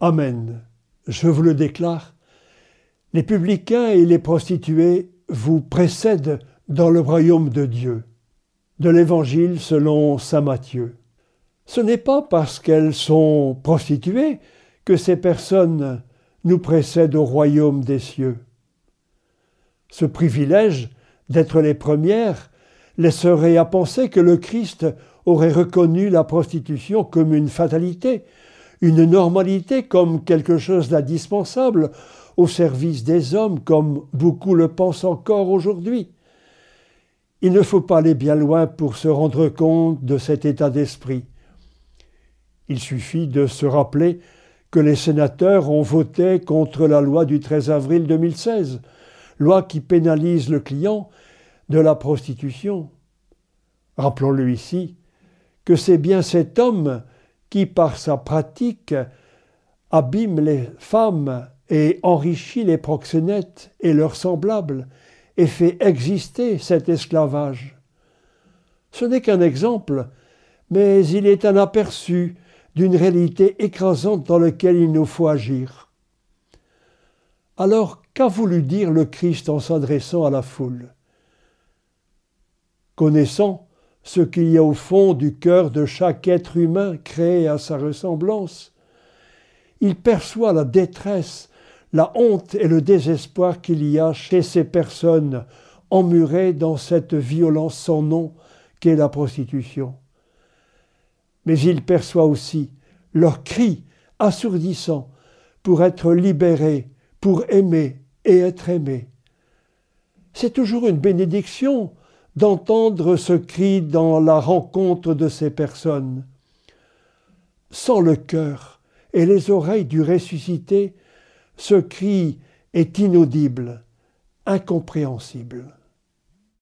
Amen. Je vous le déclare, les publicains et les prostituées vous précèdent dans le royaume de Dieu. De l'Évangile selon Saint Matthieu. Ce n'est pas parce qu'elles sont prostituées que ces personnes nous précèdent au royaume des cieux. Ce privilège d'être les premières laisserait à penser que le Christ aurait reconnu la prostitution comme une fatalité, une normalité comme quelque chose d'indispensable au service des hommes, comme beaucoup le pensent encore aujourd'hui. Il ne faut pas aller bien loin pour se rendre compte de cet état d'esprit. Il suffit de se rappeler que les sénateurs ont voté contre la loi du 13 avril 2016, loi qui pénalise le client de la prostitution. Rappelons-le ici que c'est bien cet homme qui, par sa pratique, abîme les femmes et enrichit les proxénètes et leurs semblables et fait exister cet esclavage. Ce n'est qu'un exemple, mais il est un aperçu d'une réalité écrasante dans laquelle il nous faut agir. Alors, qu'a voulu dire le Christ en s'adressant à la foule? Connaissant ce qu'il y a au fond du cœur de chaque être humain créé à sa ressemblance, il perçoit la détresse, la honte et le désespoir qu'il y a chez ces personnes emmurées dans cette violence sans nom qu'est la prostitution. Mais il perçoit aussi leurs cris assourdissants pour être libérés, pour aimer et être aimés. C'est toujours une bénédiction d'entendre ce cri dans la rencontre de ces personnes. Sans le cœur et les oreilles du ressuscité, ce cri est inaudible, incompréhensible.